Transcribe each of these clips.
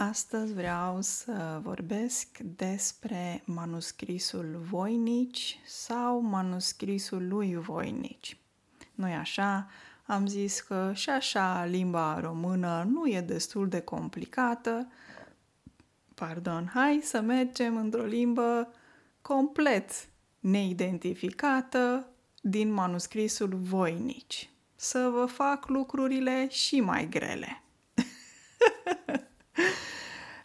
Astăzi vreau să vorbesc despre manuscrisul Voinici sau manuscrisul lui Voinici. nu așa? Am zis că și așa limba română nu e destul de complicată. Pardon, hai să mergem într-o limbă complet neidentificată din manuscrisul Voinici. Să vă fac lucrurile și mai grele.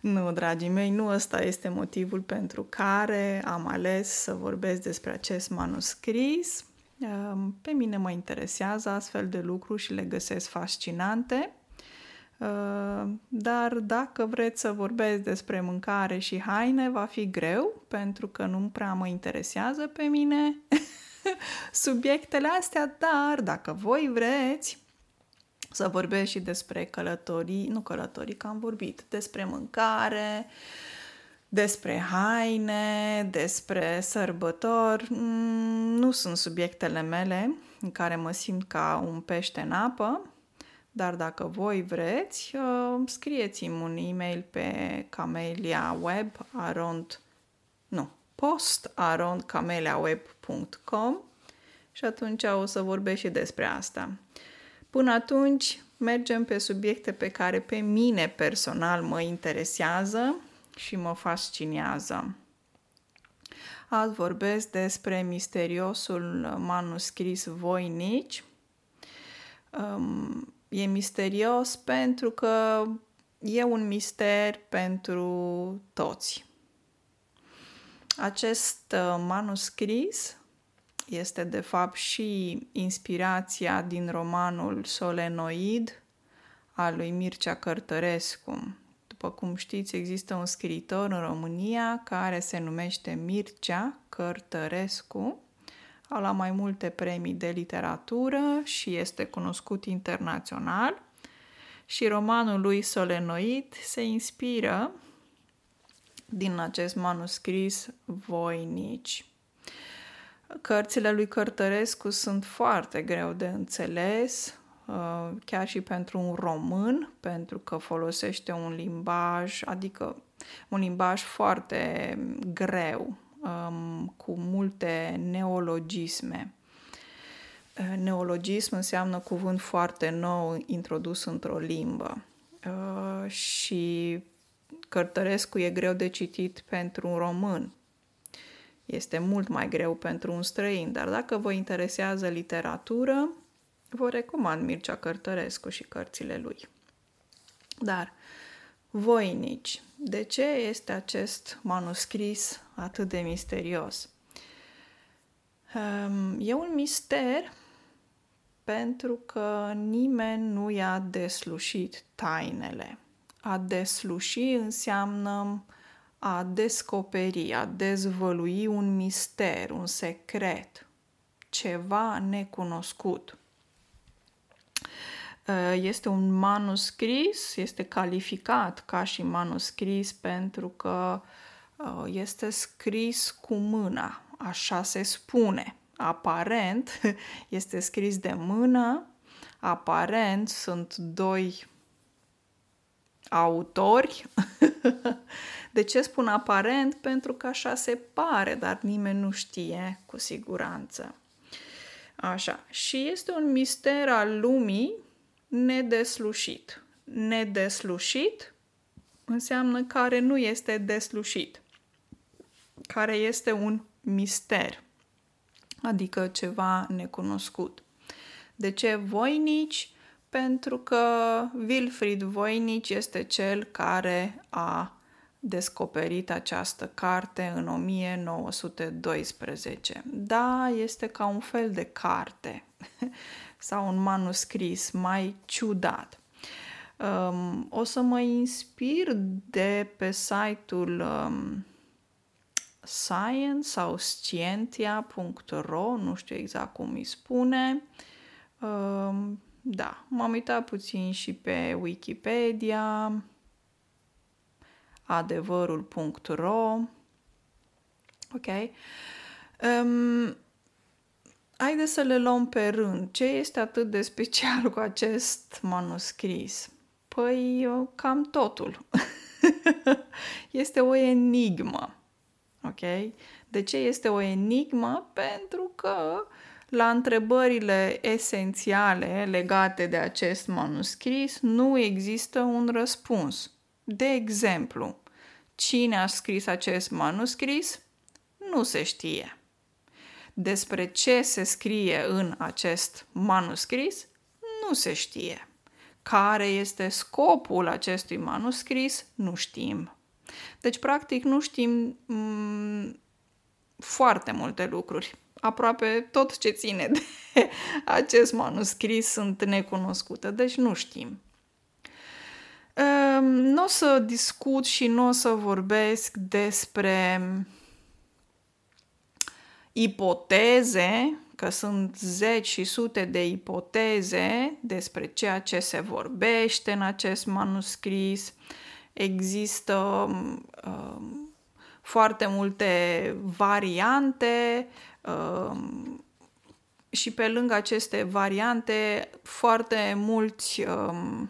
Nu, dragii mei, nu ăsta este motivul pentru care am ales să vorbesc despre acest manuscris. Ehm, pe mine mă interesează astfel de lucruri și le găsesc fascinante. Ehm, dar dacă vreți să vorbesc despre mâncare și haine, va fi greu, pentru că nu prea mă interesează pe mine subiectele astea, dar dacă voi vreți, să vorbesc și despre călătorii, nu călătorii, că am vorbit, despre mâncare, despre haine, despre sărbători. Mm, nu sunt subiectele mele în care mă simt ca un pește în apă, dar dacă voi vreți, uh, scrieți-mi un e-mail pe Camelia Web arond, nu, post arond cameliaweb.com și atunci o să vorbesc și despre asta. Până atunci, mergem pe subiecte pe care pe mine personal mă interesează și mă fascinează. Azi vorbesc despre misteriosul manuscris Voinici. Um, e misterios pentru că e un mister pentru toți. Acest uh, manuscris este de fapt și inspirația din romanul Solenoid al lui Mircea Cărtărescu. După cum știți, există un scriitor în România care se numește Mircea Cărtărescu. A luat mai multe premii de literatură și este cunoscut internațional. Și romanul lui Solenoid se inspiră din acest manuscris Voinici. Cărțile lui Cărtărescu sunt foarte greu de înțeles, uh, chiar și pentru un român, pentru că folosește un limbaj, adică un limbaj foarte greu, um, cu multe neologisme. Uh, neologism înseamnă cuvânt foarte nou introdus într-o limbă uh, și Cărtărescu e greu de citit pentru un român, este mult mai greu pentru un străin, dar dacă vă interesează literatură, vă recomand Mircea Cărtărescu și cărțile lui. Dar, voinici, de ce este acest manuscris atât de misterios? Ehm, e un mister pentru că nimeni nu i-a deslușit tainele. A desluși înseamnă a descoperi, a dezvălui un mister, un secret, ceva necunoscut. Uh, este un manuscris, este calificat ca și manuscris pentru că uh, este scris cu mâna, așa se spune. Aparent este scris de mână, aparent sunt doi autori De ce spun aparent? Pentru că așa se pare, dar nimeni nu știe cu siguranță. Așa. Și este un mister al lumii nedeslușit. Nedeslușit înseamnă care nu este deslușit, care este un mister, adică ceva necunoscut. De ce voinici? Pentru că Wilfried Voinici este cel care a descoperit această carte în 1912. Da, este ca un fel de carte sau un manuscris mai ciudat. Um, o să mă inspir de pe site-ul um, science sau scientia.ro, nu știu exact cum îi spune. Um, da, m-am uitat puțin și pe Wikipedia, adevărul.ro Ok? Um, haideți să le luăm pe rând. Ce este atât de special cu acest manuscris? Păi, cam totul. este o enigmă. Ok? De ce este o enigmă? Pentru că la întrebările esențiale legate de acest manuscris nu există un răspuns. De exemplu, cine a scris acest manuscris? Nu se știe. Despre ce se scrie în acest manuscris? Nu se știe. Care este scopul acestui manuscris? Nu știm. Deci, practic, nu știm m- foarte multe lucruri. Aproape tot ce ține de acest manuscris sunt necunoscute, deci nu știm. Ehm, nu o să discut și nu o să vorbesc despre ipoteze, că sunt zeci și sute de ipoteze despre ceea ce se vorbește în acest manuscris. Există uh, foarte multe variante uh, și pe lângă aceste variante foarte mulți uh,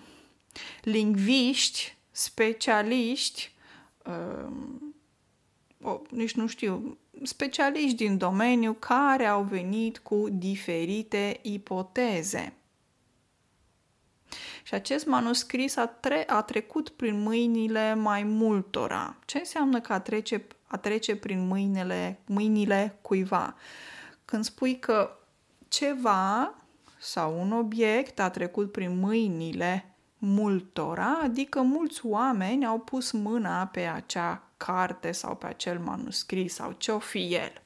lingviști, specialiști, uh, oh, nici nu știu, specialiști din domeniu care au venit cu diferite ipoteze. Și acest manuscris a, tre- a trecut prin mâinile mai multora. Ce înseamnă că a trece, a trece prin mâinile, mâinile cuiva? Când spui că ceva sau un obiect a trecut prin mâinile multora, adică mulți oameni au pus mâna pe acea carte sau pe acel manuscris sau ce-o fi el.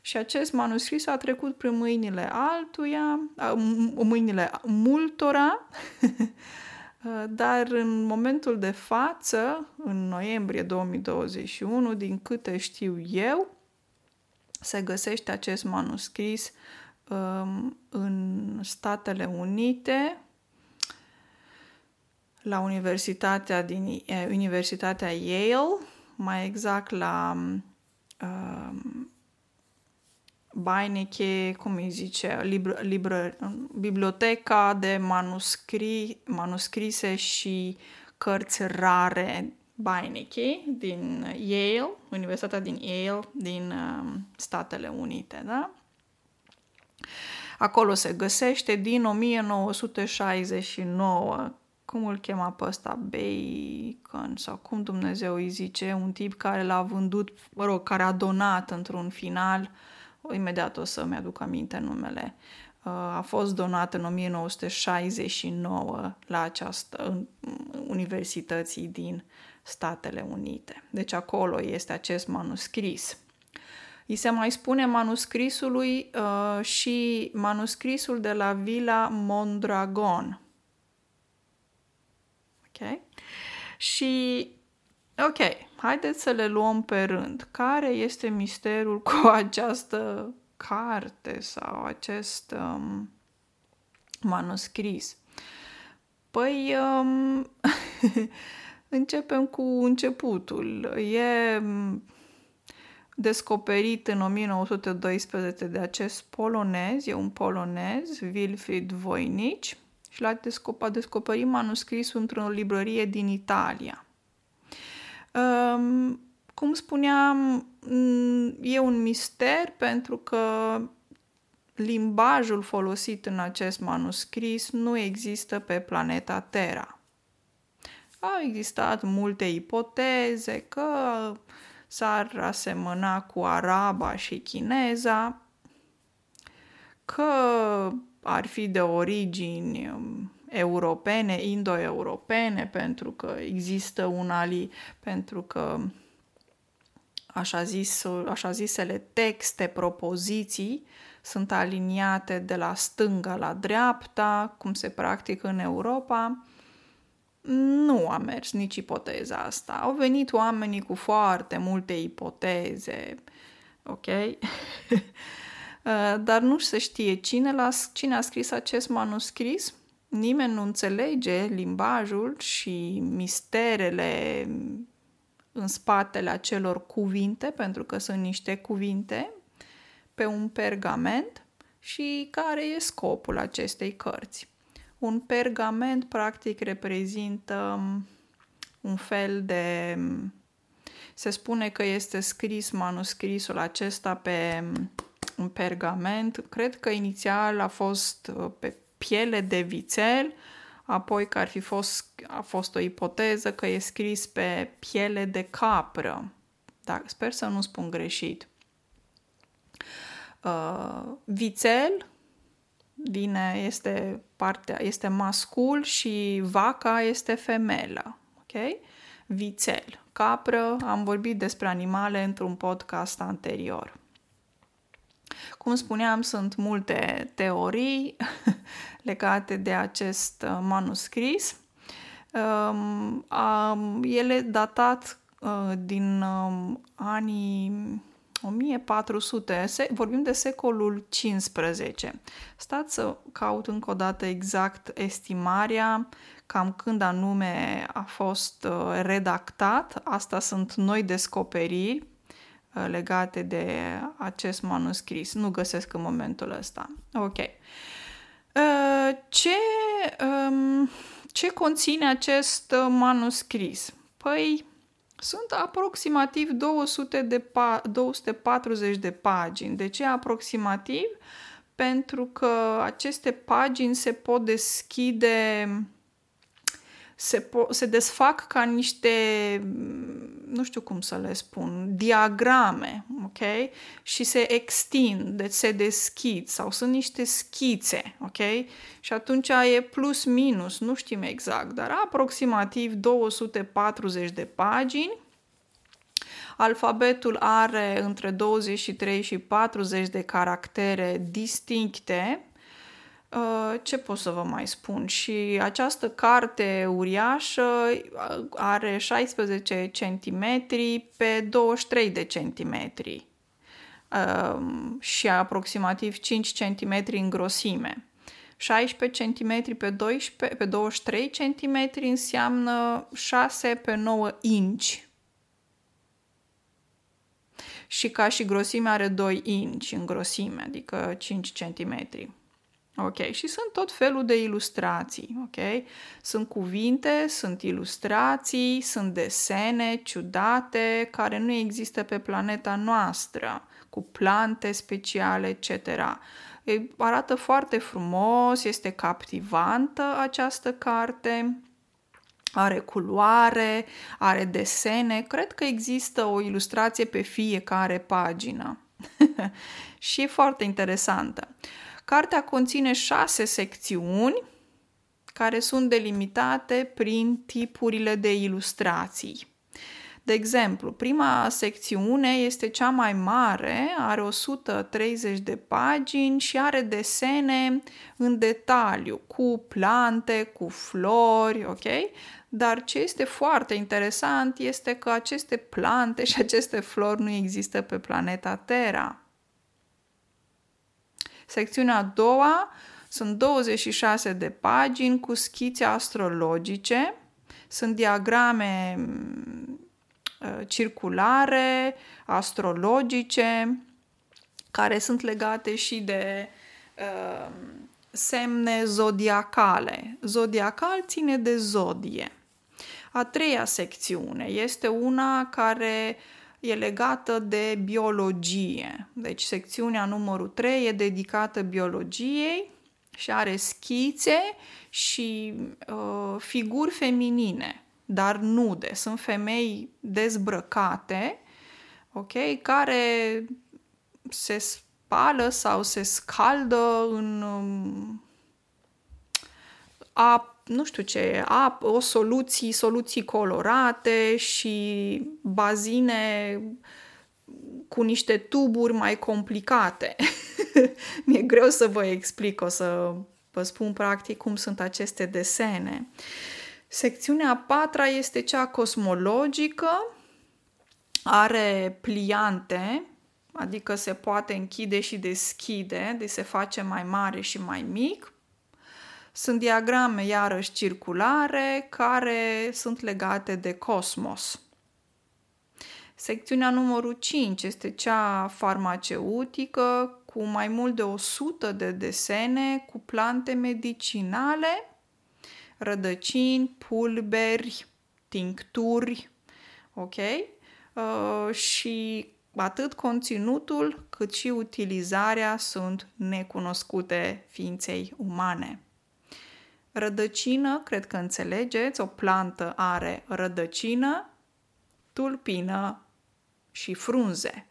Și acest manuscris a trecut prin mâinile altuia, mâinile multora, dar în momentul de față, în noiembrie 2021, din câte știu eu, se găsește acest manuscris um, în Statele Unite, la Universitatea, din, Universitatea Yale, mai exact la uh, Beinecke, cum îi zice, libr, libr, biblioteca de manuscri, manuscrise și cărți rare Beinecke din Yale, Universitatea din Yale din uh, Statele Unite, da? Acolo se găsește din 1969 cum îl chema pe ăsta, Bacon sau cum Dumnezeu îi zice, un tip care l-a vândut, mă rog, care a donat într-un final, imediat o să-mi aduc aminte numele, uh, a fost donat în 1969 la această universității din Statele Unite. Deci acolo este acest manuscris. Îi se mai spune manuscrisului uh, și manuscrisul de la Villa Mondragon, Ok? Și, ok, haideți să le luăm pe rând. Care este misterul cu această carte sau acest um, manuscris? Păi, um, începem cu începutul. E um, descoperit în 1912 de acest polonez, e un polonez, Wilfried Voynich, și l-a descoperit, descoperit manuscrisul într-o librărie din Italia. Um, cum spuneam, e un mister pentru că limbajul folosit în acest manuscris nu există pe planeta Terra. Au existat multe ipoteze că s-ar asemăna cu araba și chineza, că ar fi de origini um, europene, indo-europene, pentru că există un ali, pentru că așa, zis, așa zisele texte, propoziții sunt aliniate de la stânga la dreapta, cum se practică în Europa. Nu a mers nici ipoteza asta. Au venit oamenii cu foarte multe ipoteze, ok? Uh, dar nu se știe cine, l-a, cine a scris acest manuscris. Nimeni nu înțelege limbajul și misterele în spatele acelor cuvinte, pentru că sunt niște cuvinte pe un pergament și care e scopul acestei cărți. Un pergament, practic, reprezintă un fel de. Se spune că este scris manuscrisul acesta pe un pergament. Cred că inițial a fost uh, pe piele de vițel, apoi că ar fi fost, a fost o ipoteză că e scris pe piele de capră. Dar sper să nu spun greșit. Uh, vițel vine, este partea, este mascul și vaca este femelă. Ok? Vițel. Capră, am vorbit despre animale într-un podcast anterior. Cum spuneam, sunt multe teorii legate de acest uh, manuscris. Um, ele datat uh, din um, anii 1400, vorbim de secolul 15. Stați să caut încă o dată exact estimarea, cam când anume a fost uh, redactat. Asta sunt noi descoperiri uh, legate de acest manuscris. Nu găsesc în momentul ăsta. Ok. Uh, ce, um, ce conține acest manuscris? Păi, sunt aproximativ 200 de pa- 240 de pagini. De ce aproximativ? Pentru că aceste pagini se pot deschide se, po- se desfac ca niște, nu știu cum să le spun, diagrame, ok? Și se extind, deci se deschid sau sunt niște schițe, ok? Și atunci e plus minus, nu știm exact, dar aproximativ 240 de pagini. Alfabetul are între 23 și 40 de caractere distincte, Uh, ce pot să vă mai spun? Și această carte uriașă uh, are 16 cm pe 23 de centimetri um, și aproximativ 5 cm în grosime. 16 cm pe, 12, pe 23 cm înseamnă 6 pe 9 inch. Și ca și grosime are 2 inch în grosime, adică 5 cm. Ok, și sunt tot felul de ilustrații, ok? Sunt cuvinte, sunt ilustrații, sunt desene ciudate care nu există pe planeta noastră, cu plante speciale, etc. E, arată foarte frumos, este captivantă această carte, are culoare, are desene, cred că există o ilustrație pe fiecare pagină și e foarte interesantă. Cartea conține șase secțiuni care sunt delimitate prin tipurile de ilustrații. De exemplu, prima secțiune este cea mai mare, are 130 de pagini și are desene în detaliu, cu plante, cu flori, ok? Dar ce este foarte interesant este că aceste plante și aceste flori nu există pe planeta Terra. Secțiunea a doua sunt 26 de pagini cu schițe astrologice, sunt diagrame mm, uh, circulare, astrologice, care sunt legate și de uh, semne zodiacale. Zodiacal ține de zodie. A treia secțiune este una care uh, e legată de biologie. Deci secțiunea numărul 3 e dedicată biologiei și are schițe și uh, figuri feminine, dar nude. Sunt femei dezbrăcate, ok, care se spală sau se scaldă în um, apă nu știu ce, apă, o soluții, soluții colorate și bazine cu niște tuburi mai complicate. Mi-e greu să vă explic, o să vă spun practic cum sunt aceste desene. Secțiunea a patra este cea cosmologică, are pliante, adică se poate închide și deschide, deci se face mai mare și mai mic. Sunt diagrame iarăși circulare care sunt legate de cosmos. Secțiunea numărul 5 este cea farmaceutică cu mai mult de 100 de desene cu plante medicinale rădăcini, pulberi, tincturi, ok? Uh, și atât conținutul cât și utilizarea sunt necunoscute ființei umane. Rădăcină, cred că înțelegeți, o plantă are rădăcină, tulpină și frunze.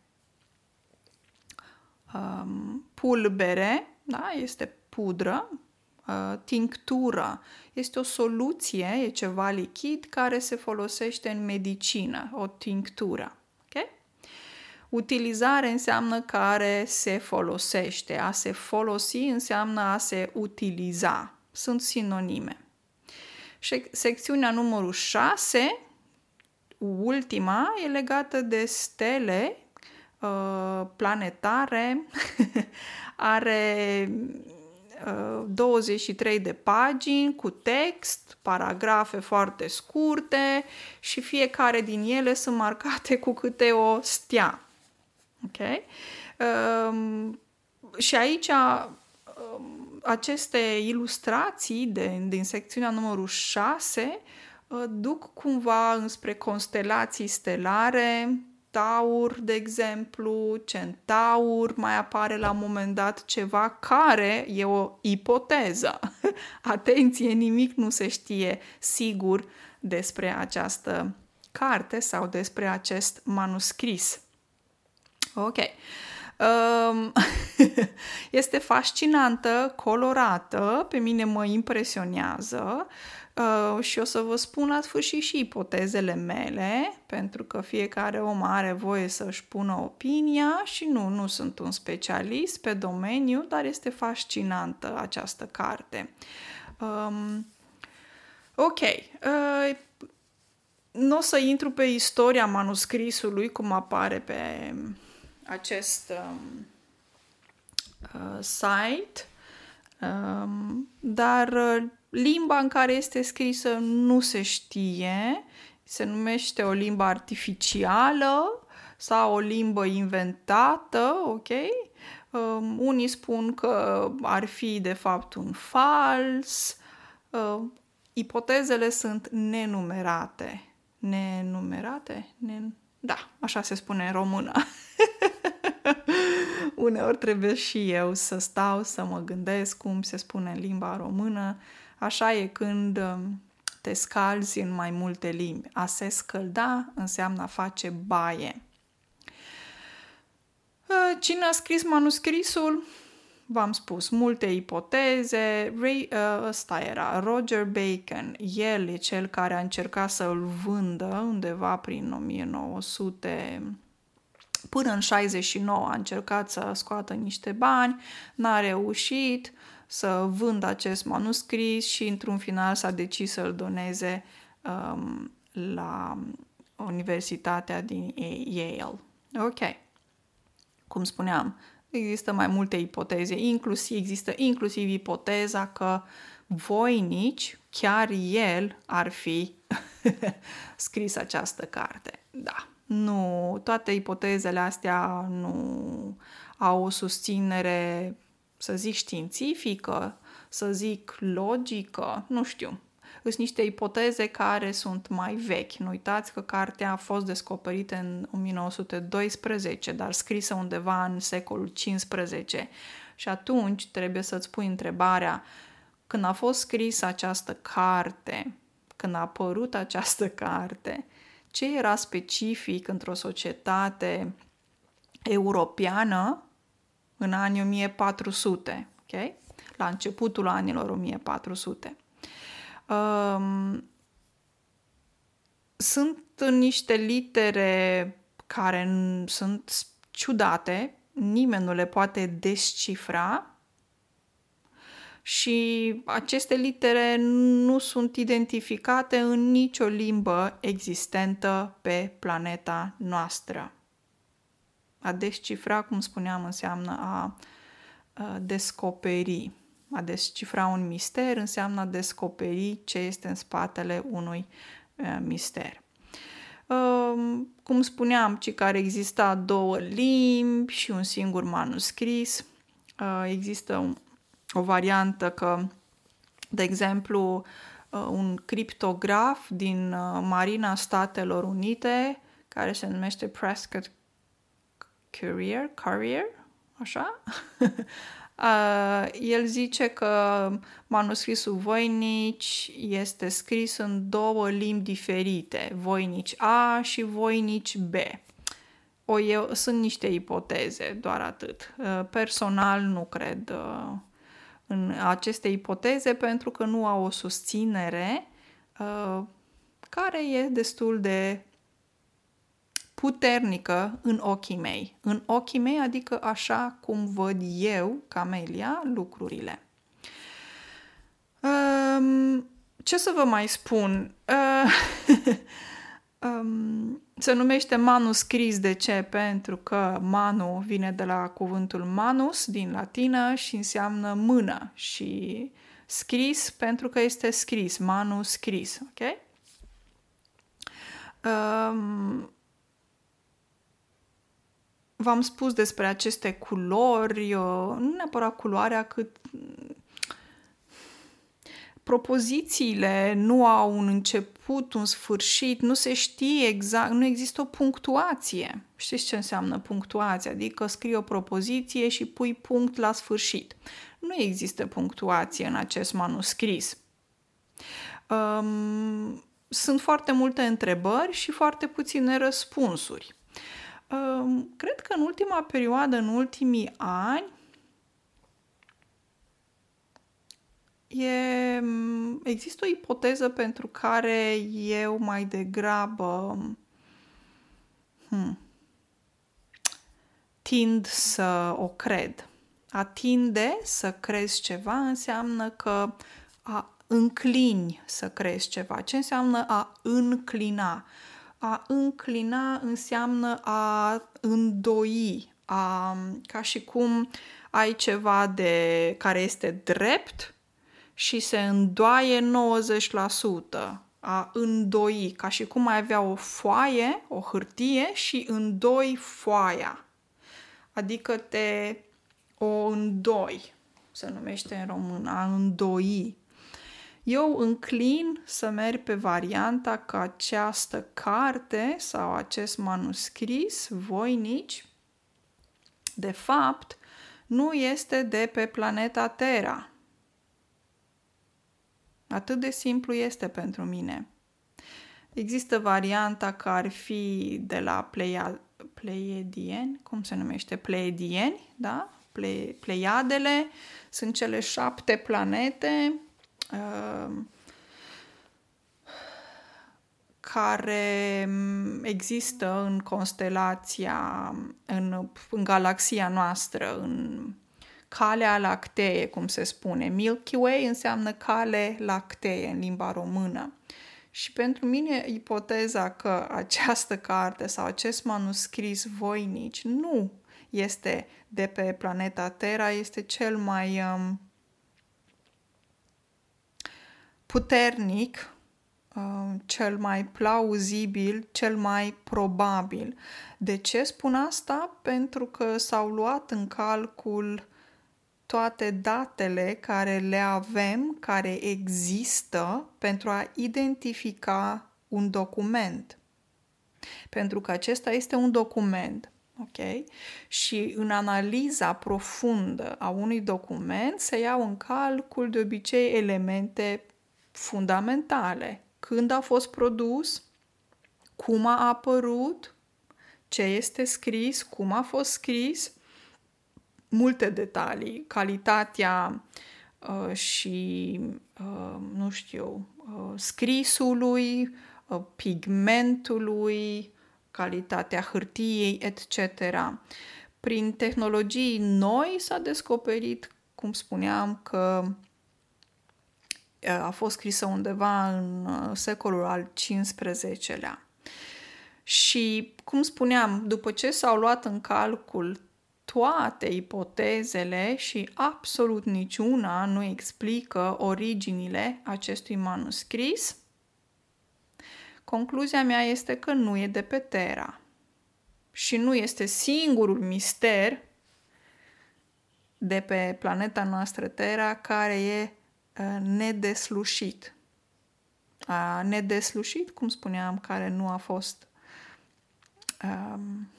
Um, pulbere, da, este pudră, uh, tinctură, este o soluție, e ceva lichid care se folosește în medicină, o tinctură. Okay? Utilizare înseamnă care se folosește. A se folosi înseamnă a se utiliza. Sunt sinonime. Și secțiunea numărul 6, ultima, e legată de stele uh, planetare. Are 23 uh, de pagini cu text, paragrafe foarte scurte și fiecare din ele sunt marcate cu câte o stea. Ok? Um, și aici um, aceste ilustrații de, din secțiunea numărul 6 uh, duc cumva înspre constelații stelare, Taur, de exemplu, Centaur, mai apare la un moment dat ceva care e o ipoteză. Atenție, nimic nu se știe sigur despre această carte sau despre acest manuscris. Ok. Um, este fascinantă, colorată, pe mine mă impresionează uh, și o să vă spun la sfârșit și ipotezele mele, pentru că fiecare om are voie să-și pună opinia și nu, nu sunt un specialist pe domeniu, dar este fascinantă această carte. Um, ok. Uh, nu o să intru pe istoria manuscrisului, cum apare pe acest um, uh, site, um, dar uh, limba în care este scrisă nu se știe, se numește o limbă artificială sau o limbă inventată, ok? Um, unii spun că ar fi de fapt un fals. Uh, ipotezele sunt nenumerate. Nenumerate? Nen- da, așa se spune în română. Uneori trebuie și eu să stau, să mă gândesc cum se spune în limba română. Așa e când um, te scalzi în mai multe limbi. A se scălda înseamnă a face baie. Uh, cine a scris manuscrisul? V-am spus, multe ipoteze. Ray, uh, ăsta era Roger Bacon. El e cel care a încercat să îl vândă undeva prin 1900 Până în 69 a încercat să scoată niște bani, n-a reușit să vândă acest manuscris și într-un final s-a decis să-l doneze um, la Universitatea din Yale. Ok. Cum spuneam, există mai multe ipoteze, inclusiv, există inclusiv ipoteza că voinici, chiar el ar fi scris această carte. Da, nu, toate ipotezele astea nu au o susținere, să zic, științifică, să zic, logică, nu știu. Sunt niște ipoteze care sunt mai vechi. Nu uitați că cartea a fost descoperită în 1912, dar scrisă undeva în secolul 15. Și atunci trebuie să-ți pui întrebarea, când a fost scrisă această carte, când a apărut această carte, ce era specific într-o societate europeană în anii 1400, ok? La începutul anilor 1400. Um, sunt niște litere care sunt ciudate, nimeni nu le poate descifra și aceste litere nu sunt identificate în nicio limbă existentă pe planeta noastră. A descifra, cum spuneam, înseamnă a, a descoperi. A descifra un mister înseamnă a descoperi ce este în spatele unui a, mister. Uh, cum spuneam, ci care exista două limbi și un singur manuscris. Uh, există un, o variantă că, de exemplu, uh, un criptograf din uh, Marina Statelor Unite care se numește Prescott Courier, Courier, așa? uh, el zice că manuscrisul Voinici este scris în două limbi diferite, Voinici A și Voinici B. O, eu, sunt niște ipoteze, doar atât. Uh, personal nu cred uh, în aceste ipoteze pentru că nu au o susținere uh, care e destul de puternică în ochii mei. În ochii mei, adică așa cum văd eu, Camelia, lucrurile. Um, ce să vă mai spun? Uh, um, se numește manuscris. De ce? Pentru că manu vine de la cuvântul manus din latină și înseamnă mână și scris pentru că este scris, manuscris, ok? Um, v-am spus despre aceste culori, nu neapărat culoarea, cât propozițiile nu au un început, un sfârșit, nu se știe exact, nu există o punctuație. Știți ce înseamnă punctuație? Adică scrii o propoziție și pui punct la sfârșit. Nu există punctuație în acest manuscris. Um, sunt foarte multe întrebări și foarte puține răspunsuri. Um, cred că în ultima perioadă, în ultimii ani, E, există o ipoteză pentru care eu mai degrabă hmm, tind să o cred. A tinde să crezi ceva înseamnă că a înclini să crezi ceva. Ce înseamnă a înclina? A înclina înseamnă a îndoi, a, ca și cum ai ceva de care este drept și se îndoaie 90%. A îndoi, ca și cum ai avea o foaie, o hârtie și îndoi foaia. Adică te o îndoi, se numește în român, a îndoi. Eu înclin să merg pe varianta că această carte sau acest manuscris, voinici, de fapt, nu este de pe planeta Terra. Atât de simplu este pentru mine. Există varianta care ar fi de la Pleia, Pleiadieni, cum se numește? Pleiadieni, da? Ple, Pleiadele sunt cele șapte planete uh, care există în constelația, în, în galaxia noastră, în calea lactee, cum se spune. Milky Way înseamnă cale lactee în limba română. Și pentru mine ipoteza că această carte sau acest manuscris voinici nu este de pe planeta Terra este cel mai um, puternic, um, cel mai plauzibil, cel mai probabil. De ce spun asta? Pentru că s-au luat în calcul toate datele care le avem, care există pentru a identifica un document. Pentru că acesta este un document. Ok? Și în analiza profundă a unui document se iau în calcul de obicei elemente fundamentale. Când a fost produs, cum a apărut, ce este scris, cum a fost scris multe detalii, calitatea uh, și, uh, nu știu, uh, scrisului, uh, pigmentului, calitatea hârtiei, etc. Prin tehnologii noi s-a descoperit, cum spuneam, că uh, a fost scrisă undeva în uh, secolul al XV-lea. Și, cum spuneam, după ce s-au luat în calcul toate ipotezele și absolut niciuna nu explică originile acestui manuscris, concluzia mea este că nu e de pe Terra și nu este singurul mister de pe planeta noastră Terra care e uh, nedeslușit. a nedeslușit, cum spuneam, care nu a fost. Um,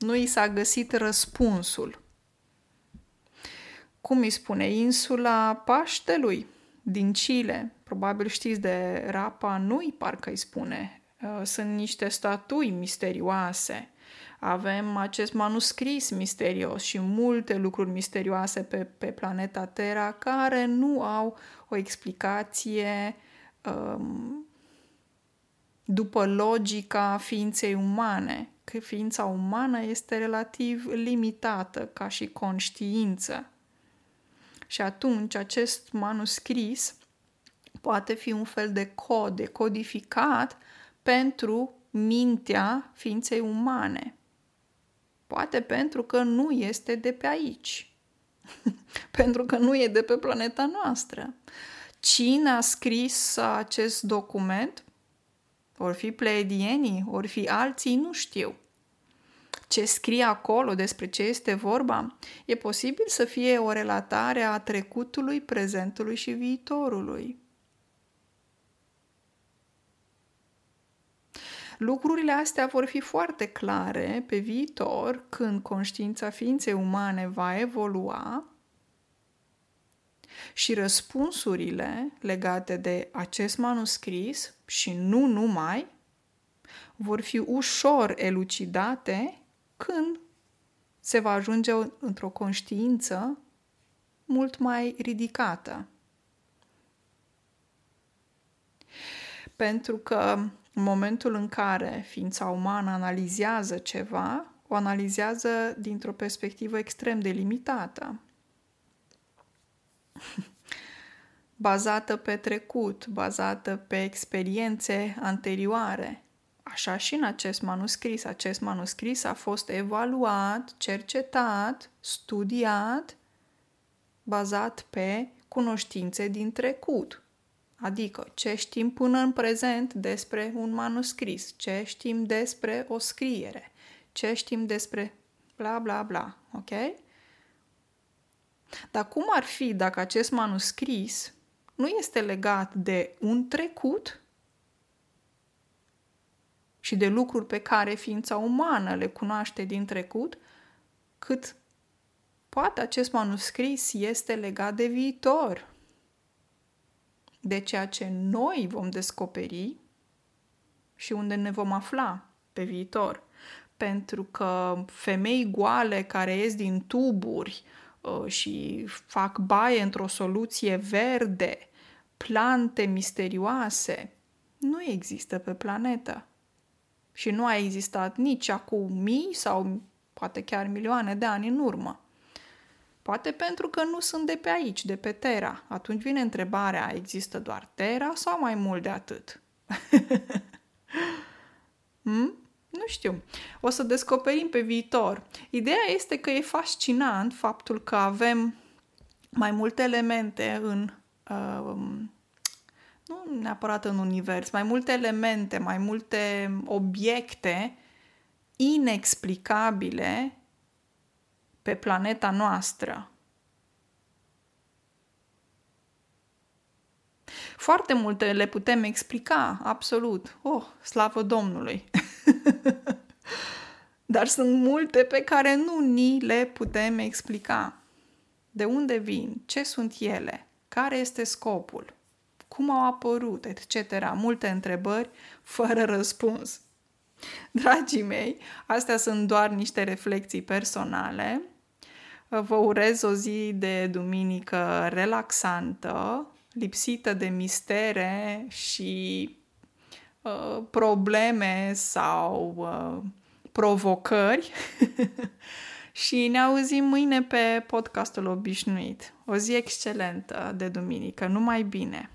nu i s-a găsit răspunsul. Cum îi spune? Insula Paștelui din Chile. Probabil știți de Rapa Nui, parcă îi spune. Uh, sunt niște statui misterioase. Avem acest manuscris misterios și multe lucruri misterioase pe, pe planeta Terra care nu au o explicație um, după logica ființei umane, că ființa umană este relativ limitată ca și conștiință. Și atunci acest manuscris poate fi un fel de cod, de codificat pentru mintea ființei umane. Poate pentru că nu este de pe aici. pentru că nu e de pe planeta noastră. Cine a scris acest document? Or fi pleidienii, ori fi alții, nu știu. Ce scrie acolo, despre ce este vorba, e posibil să fie o relatare a trecutului, prezentului și viitorului. Lucrurile astea vor fi foarte clare pe viitor când conștiința ființei umane va evolua și răspunsurile legate de acest manuscris și nu numai vor fi ușor elucidate când se va ajunge într-o conștiință mult mai ridicată. Pentru că în momentul în care ființa umană analizează ceva, o analizează dintr-o perspectivă extrem de limitată. bazată pe trecut, bazată pe experiențe anterioare. Așa și în acest manuscris. Acest manuscris a fost evaluat, cercetat, studiat, bazat pe cunoștințe din trecut. Adică ce știm până în prezent despre un manuscris, ce știm despre o scriere, ce știm despre bla bla bla, ok? Dar cum ar fi dacă acest manuscris nu este legat de un trecut și de lucruri pe care ființa umană le cunoaște din trecut, cât poate acest manuscris este legat de viitor, de ceea ce noi vom descoperi și unde ne vom afla pe viitor. Pentru că femei goale care ies din tuburi uh, și fac baie într-o soluție verde, plante misterioase, nu există pe planetă. Și nu a existat nici acum mii sau poate chiar milioane de ani în urmă. Poate pentru că nu sunt de pe aici, de pe Terra. Atunci vine întrebarea, există doar Terra sau mai mult de atât? hmm? Nu știu. O să descoperim pe viitor. Ideea este că e fascinant faptul că avem mai multe elemente în uh, nu neapărat în univers, mai multe elemente, mai multe obiecte inexplicabile pe planeta noastră. Foarte multe le putem explica, absolut. Oh, slavă Domnului! Dar sunt multe pe care nu ni le putem explica. De unde vin? Ce sunt ele? Care este scopul? Cum au apărut? Etc. Multe întrebări fără răspuns. Dragii mei, astea sunt doar niște reflexii personale Vă urez o zi de duminică relaxantă, lipsită de mistere și uh, probleme sau uh, provocări. și ne auzim mâine pe podcastul obișnuit. O zi excelentă de duminică. Numai bine!